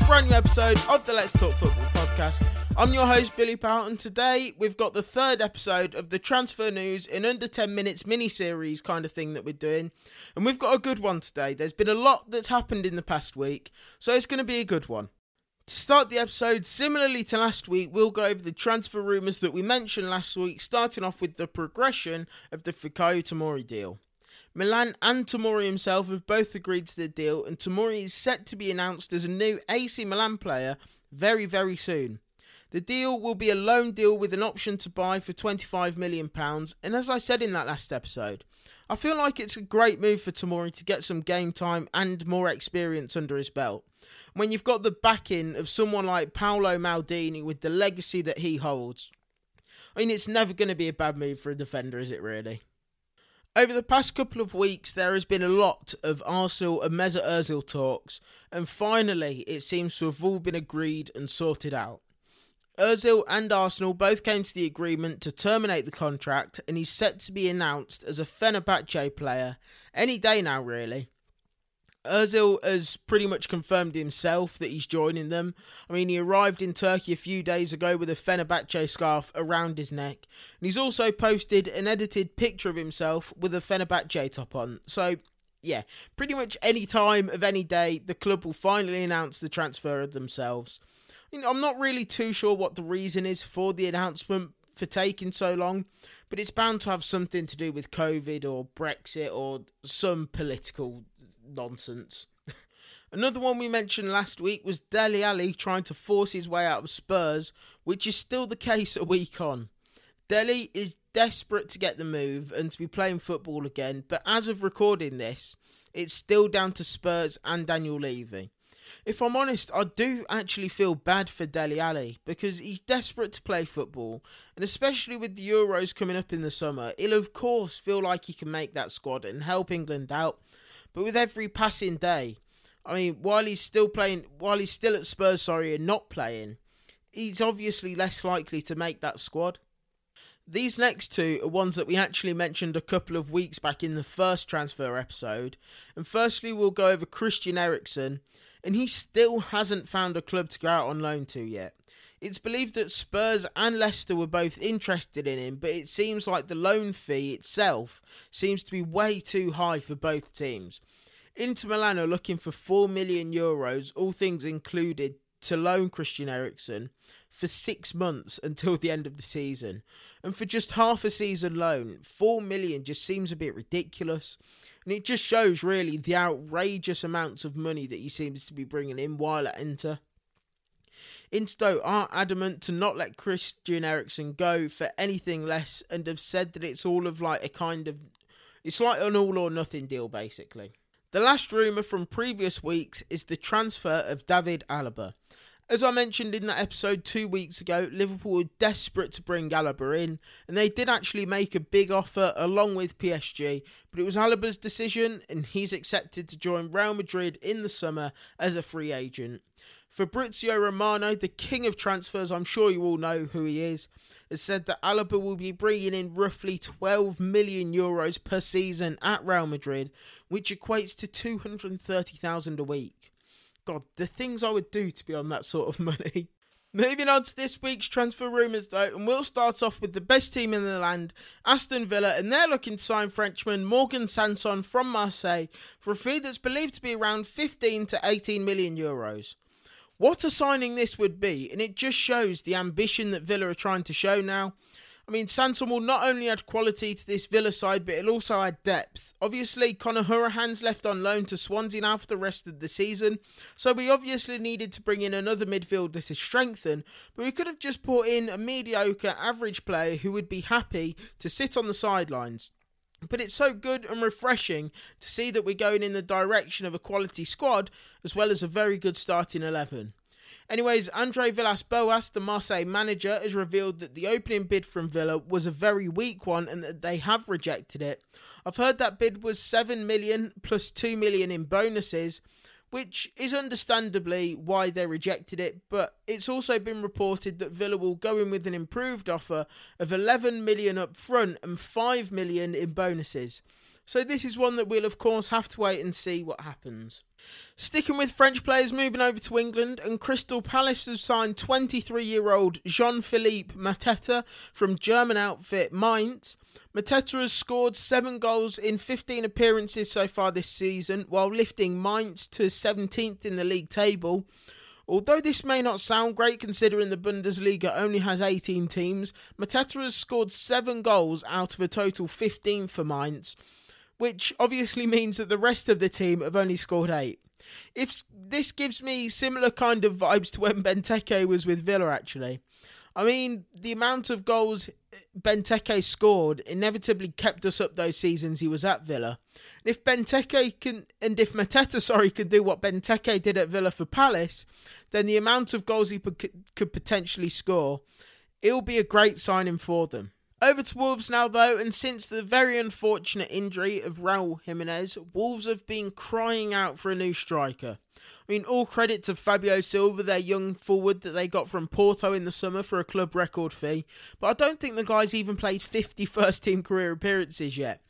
a brand new episode of the Let's Talk Football podcast. I'm your host Billy Powell, and today we've got the third episode of the transfer news in under 10 minutes mini series kind of thing that we're doing. And we've got a good one today. There's been a lot that's happened in the past week, so it's going to be a good one. To start the episode, similarly to last week, we'll go over the transfer rumours that we mentioned last week, starting off with the progression of the Fikayo Tomori deal. Milan and Tomori himself have both agreed to the deal, and Tomori is set to be announced as a new AC Milan player very, very soon. The deal will be a loan deal with an option to buy for £25 million, and as I said in that last episode, I feel like it's a great move for Tomori to get some game time and more experience under his belt. When you've got the backing of someone like Paolo Maldini with the legacy that he holds, I mean, it's never going to be a bad move for a defender, is it really? Over the past couple of weeks, there has been a lot of Arsenal and Mesut Ozil talks, and finally, it seems to have all been agreed and sorted out. Ozil and Arsenal both came to the agreement to terminate the contract, and he's set to be announced as a Fenerbahce player any day now, really. Ozil has pretty much confirmed himself that he's joining them. I mean, he arrived in Turkey a few days ago with a Fenerbahce scarf around his neck, and he's also posted an edited picture of himself with a Fenerbahce top on. So, yeah, pretty much any time of any day, the club will finally announce the transfer of themselves. I'm not really too sure what the reason is for the announcement for taking so long, but it's bound to have something to do with COVID or Brexit or some political nonsense. Another one we mentioned last week was Dele Alli trying to force his way out of Spurs, which is still the case a week on. Dele is desperate to get the move and to be playing football again, but as of recording this, it's still down to Spurs and Daniel Levy. If I'm honest, I do actually feel bad for Dele Alli because he's desperate to play football, and especially with the Euros coming up in the summer, he'll of course feel like he can make that squad and help England out. But with every passing day, I mean, while he's still playing, while he's still at Spurs, sorry, and not playing, he's obviously less likely to make that squad. These next two are ones that we actually mentioned a couple of weeks back in the first transfer episode. And firstly, we'll go over Christian Eriksen, and he still hasn't found a club to go out on loan to yet. It's believed that Spurs and Leicester were both interested in him, but it seems like the loan fee itself seems to be way too high for both teams. Inter Milan are looking for 4 million euros, all things included, to loan Christian Eriksen for six months until the end of the season. And for just half a season loan, 4 million just seems a bit ridiculous. And it just shows really the outrageous amounts of money that he seems to be bringing in while at Inter. Insto are adamant to not let Christian Eriksen go for anything less and have said that it's all of like a kind of it's like an all or nothing deal basically. The last rumour from previous weeks is the transfer of David Alaba. As I mentioned in that episode two weeks ago, Liverpool were desperate to bring Alaba in, and they did actually make a big offer along with PSG, but it was Alaba's decision, and he's accepted to join Real Madrid in the summer as a free agent. Fabrizio Romano, the king of transfers, I'm sure you all know who he is, has said that Alaba will be bringing in roughly 12 million euros per season at Real Madrid, which equates to 230,000 a week. God, the things I would do to be on that sort of money. Moving on to this week's transfer rumours though, and we'll start off with the best team in the land, Aston Villa, and they're looking to sign Frenchman Morgan Sanson from Marseille for a fee that's believed to be around 15 to 18 million euros. What a signing this would be, and it just shows the ambition that Villa are trying to show now. I mean, Sanson will not only add quality to this Villa side, but it'll also add depth. Obviously, Conor Hourihane's left on loan to Swansea now for the rest of the season, so we obviously needed to bring in another midfielder to strengthen, but we could have just brought in a mediocre, average player who would be happy to sit on the sidelines. But it's so good and refreshing to see that we're going in the direction of a quality squad as well as a very good starting 11. Anyways, Andre Villas Boas, the Marseille manager, has revealed that the opening bid from Villa was a very weak one and that they have rejected it. I've heard that bid was 7 million plus 2 million in bonuses, which is understandably why they rejected it, but it's also been reported that Villa will go in with an improved offer of 11 million up front and 5 million in bonuses. So this is one that we'll of course have to wait and see what happens. Sticking with French players moving over to England, and Crystal Palace have signed 23 year old Jean Philippe Mateta from German outfit Mainz. Mateta has scored 7 goals in 15 appearances so far this season, while lifting Mainz to 17th in the league table. Although this may not sound great considering the Bundesliga only has 18 teams, Mateta has scored 7 goals out of a total 15 for Mainz which obviously means that the rest of the team have only scored eight. If this gives me similar kind of vibes to when Benteke was with Villa, actually. I mean, the amount of goals eh, Benteke scored inevitably kept us up those seasons he was at Villa. If Benteke can, and if Mateta, sorry, can do what Benteke did at Villa for Palace, then the amount of goals he could potentially score, it'll be a great signing for them. Over to Wolves now, though, and since the very unfortunate injury of Raul Jimenez, Wolves have been crying out for a new striker. I mean, all credit to Fabio Silva, their young forward that they got from Porto in the summer for a club record fee, but I don't think the guy's even played 50 first team career appearances yet.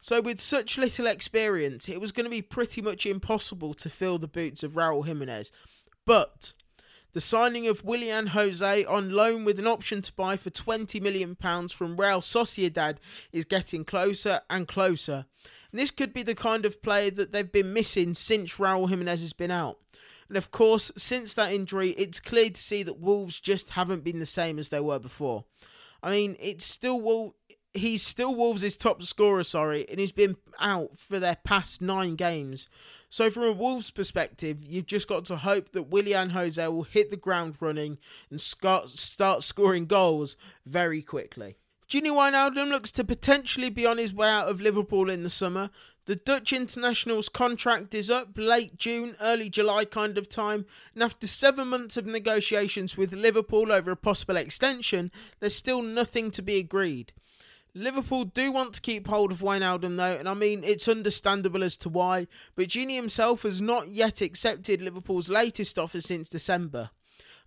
So, with such little experience, it was going to be pretty much impossible to fill the boots of Raul Jimenez. But the signing of Willian Jose on loan with an option to buy for £20 million from Real Sociedad is getting closer and closer. And this could be the kind of player that they've been missing since Raul Jimenez has been out. And of course, since that injury, it's clear to see that Wolves just haven't been the same as they were before. I mean, it's still Wolves. He's still Wolves' top scorer, sorry, and he's been out for their past nine games. So, from a Wolves perspective, you've just got to hope that Willian Jose will hit the ground running and start scoring goals very quickly. Gini Wijnaldum looks to potentially be on his way out of Liverpool in the summer. The Dutch international's contract is up late June, early July kind of time, and after seven months of negotiations with Liverpool over a possible extension, there's still nothing to be agreed. Liverpool do want to keep hold of Wijnaldum though, and I mean it's understandable as to why, but Gini himself has not yet accepted Liverpool's latest offer since December.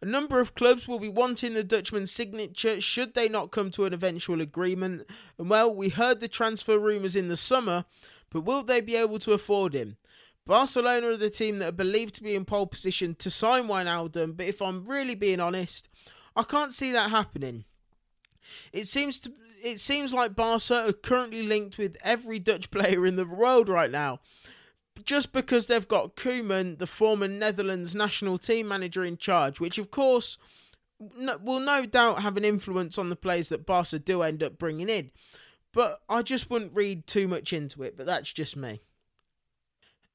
A number of clubs will be wanting the Dutchman's signature should they not come to an eventual agreement, and well, we heard the transfer rumours in the summer, but will they be able to afford him? Barcelona are the team that are believed to be in pole position to sign Wijnaldum, but if I'm really being honest, I can't see that happening. It seems to it seems like Barca are currently linked with every Dutch player in the world right now. Just because they've got Koeman, the former Netherlands national team manager, in charge, which of course will no doubt have an influence on the players that Barca do end up bringing in. But I just wouldn't read too much into it, but that's just me.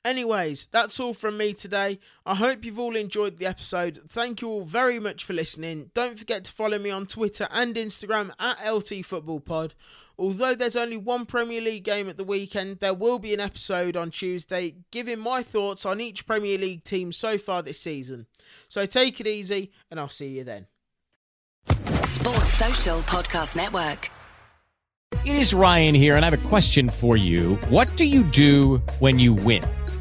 Anyways, that's all from me today. I hope you've all enjoyed the episode. Thank you all very much for listening. Don't forget to follow me on Twitter and Instagram at LT Football Pod. Although there's only one Premier League game at the weekend, there will be an episode on Tuesday giving my thoughts on each Premier League team so far this season. So take it easy, and I'll see you then. Sports Social Podcast Network. It is Ryan here, and I have a question for you. What do you do when you win?